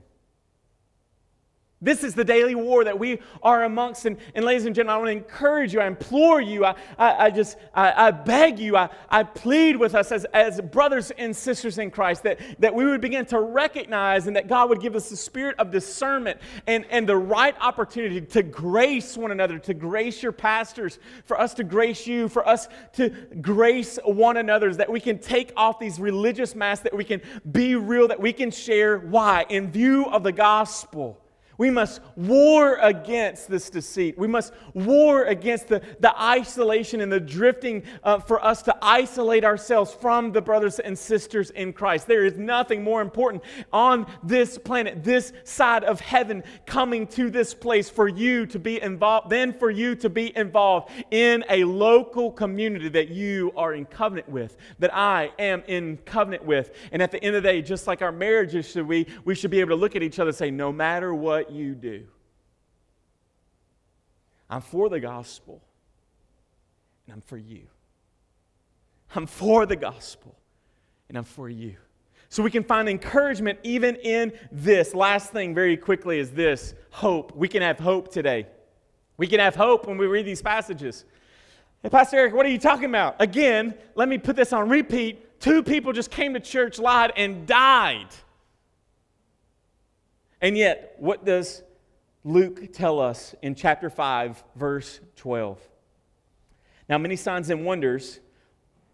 This is the daily war that we are amongst. And, and ladies and gentlemen, I want to encourage you, I implore you, I, I, I just, I, I, beg you, I, I plead with us as, as brothers and sisters in Christ that, that we would begin to recognize and that God would give us the spirit of discernment and, and the right opportunity to grace one another, to grace your pastors, for us to grace you, for us to grace one another, that we can take off these religious masks, that we can be real, that we can share. Why? In view of the gospel. We must war against this deceit. We must war against the, the isolation and the drifting uh, for us to isolate ourselves from the brothers and sisters in Christ. There is nothing more important on this planet, this side of heaven, coming to this place for you to be involved, than for you to be involved in a local community that you are in covenant with, that I am in covenant with. And at the end of the day, just like our marriages should we, we should be able to look at each other and say, no matter what you do. I'm for the gospel, and I'm for you. I'm for the gospel, and I'm for you. So we can find encouragement even in this. Last thing, very quickly, is this hope. We can have hope today. We can have hope when we read these passages. Hey, Pastor Eric, what are you talking about? Again, let me put this on repeat. Two people just came to church, lied, and died. And yet, what does Luke tell us in chapter 5, verse 12? Now, many signs and wonders,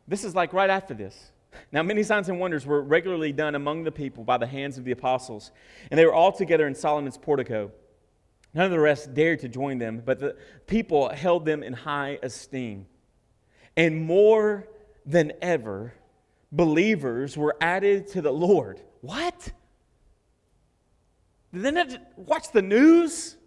this is like right after this. Now, many signs and wonders were regularly done among the people by the hands of the apostles, and they were all together in Solomon's portico. None of the rest dared to join them, but the people held them in high esteem. And more than ever, believers were added to the Lord. What? Not watch the news?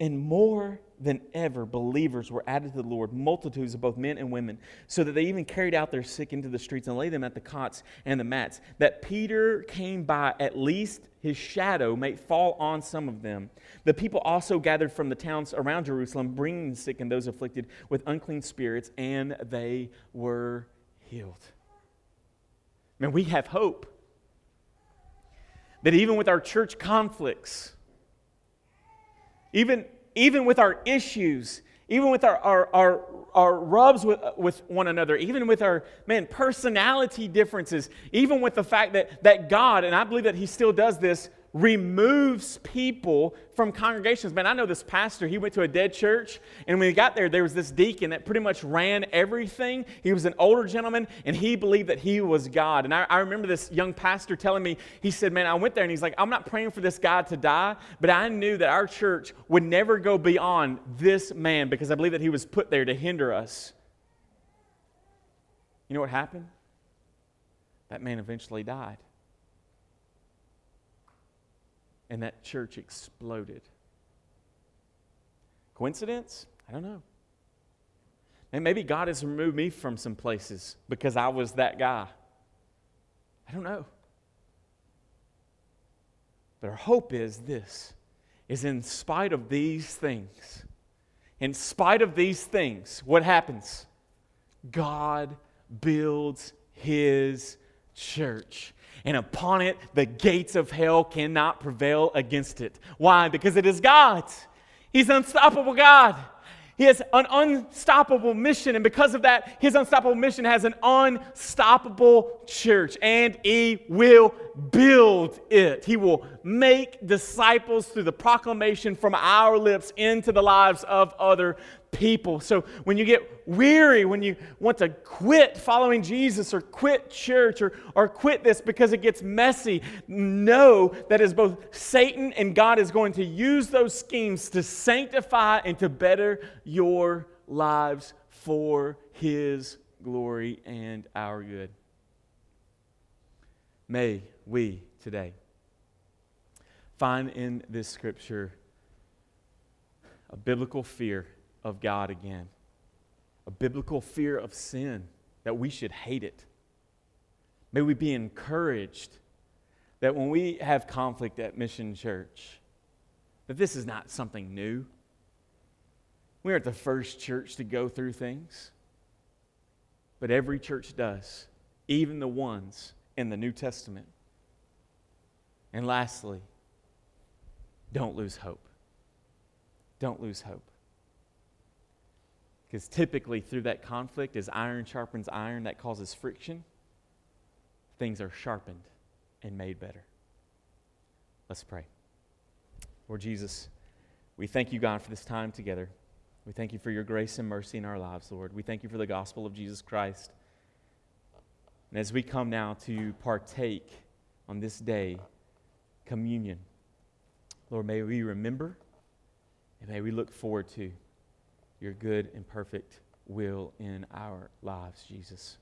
And more than ever, believers were added to the Lord, multitudes of both men and women, so that they even carried out their sick into the streets and laid them at the cots and the mats. That Peter came by, at least his shadow might fall on some of them. The people also gathered from the towns around Jerusalem, bringing the sick and those afflicted with unclean spirits, and they were healed. Man, we have hope. That even with our church conflicts, even, even with our issues, even with our, our, our, our rubs with, with one another, even with our, man, personality differences, even with the fact that, that God, and I believe that He still does this, removes people from congregations. Man, I know this pastor, he went to a dead church, and when he got there, there was this deacon that pretty much ran everything. He was an older gentleman, and he believed that he was God. And I, I remember this young pastor telling me, he said, Man, I went there, and he's like, I'm not praying for this guy to die, but I knew that our church would never go beyond this man because I believe that he was put there to hinder us. You know what happened? That man eventually died and that church exploded. Coincidence? I don't know. And maybe God has removed me from some places because I was that guy. I don't know. But our hope is this is in spite of these things, in spite of these things, what happens? God builds his church and upon it the gates of hell cannot prevail against it. Why? Because it is God. He's unstoppable God. He has an unstoppable mission, and because of that, his unstoppable mission has an unstoppable church, and he will build it. He will make disciples through the proclamation from our lips into the lives of other people. So when you get weary, when you want to quit following Jesus or quit church or, or quit this because it gets messy, know that as both Satan and God is going to use those schemes to sanctify and to better your lives for his glory and our good. May we today find in this scripture a biblical fear of God again, a biblical fear of sin, that we should hate it. May we be encouraged that when we have conflict at Mission Church, that this is not something new. We aren't the first church to go through things, but every church does, even the ones in the New Testament. And lastly, don't lose hope. Don't lose hope. Because typically, through that conflict, as iron sharpens iron, that causes friction, things are sharpened and made better. Let's pray. Lord Jesus, we thank you, God, for this time together. We thank you for your grace and mercy in our lives, Lord. We thank you for the gospel of Jesus Christ. And as we come now to partake on this day, communion, Lord, may we remember and may we look forward to your good and perfect will in our lives, Jesus.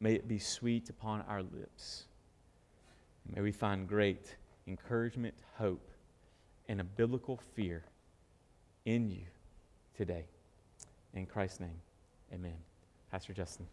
May it be sweet upon our lips. May we find great encouragement, hope, and a biblical fear in you today. In Christ's name, amen. Pastor Justin.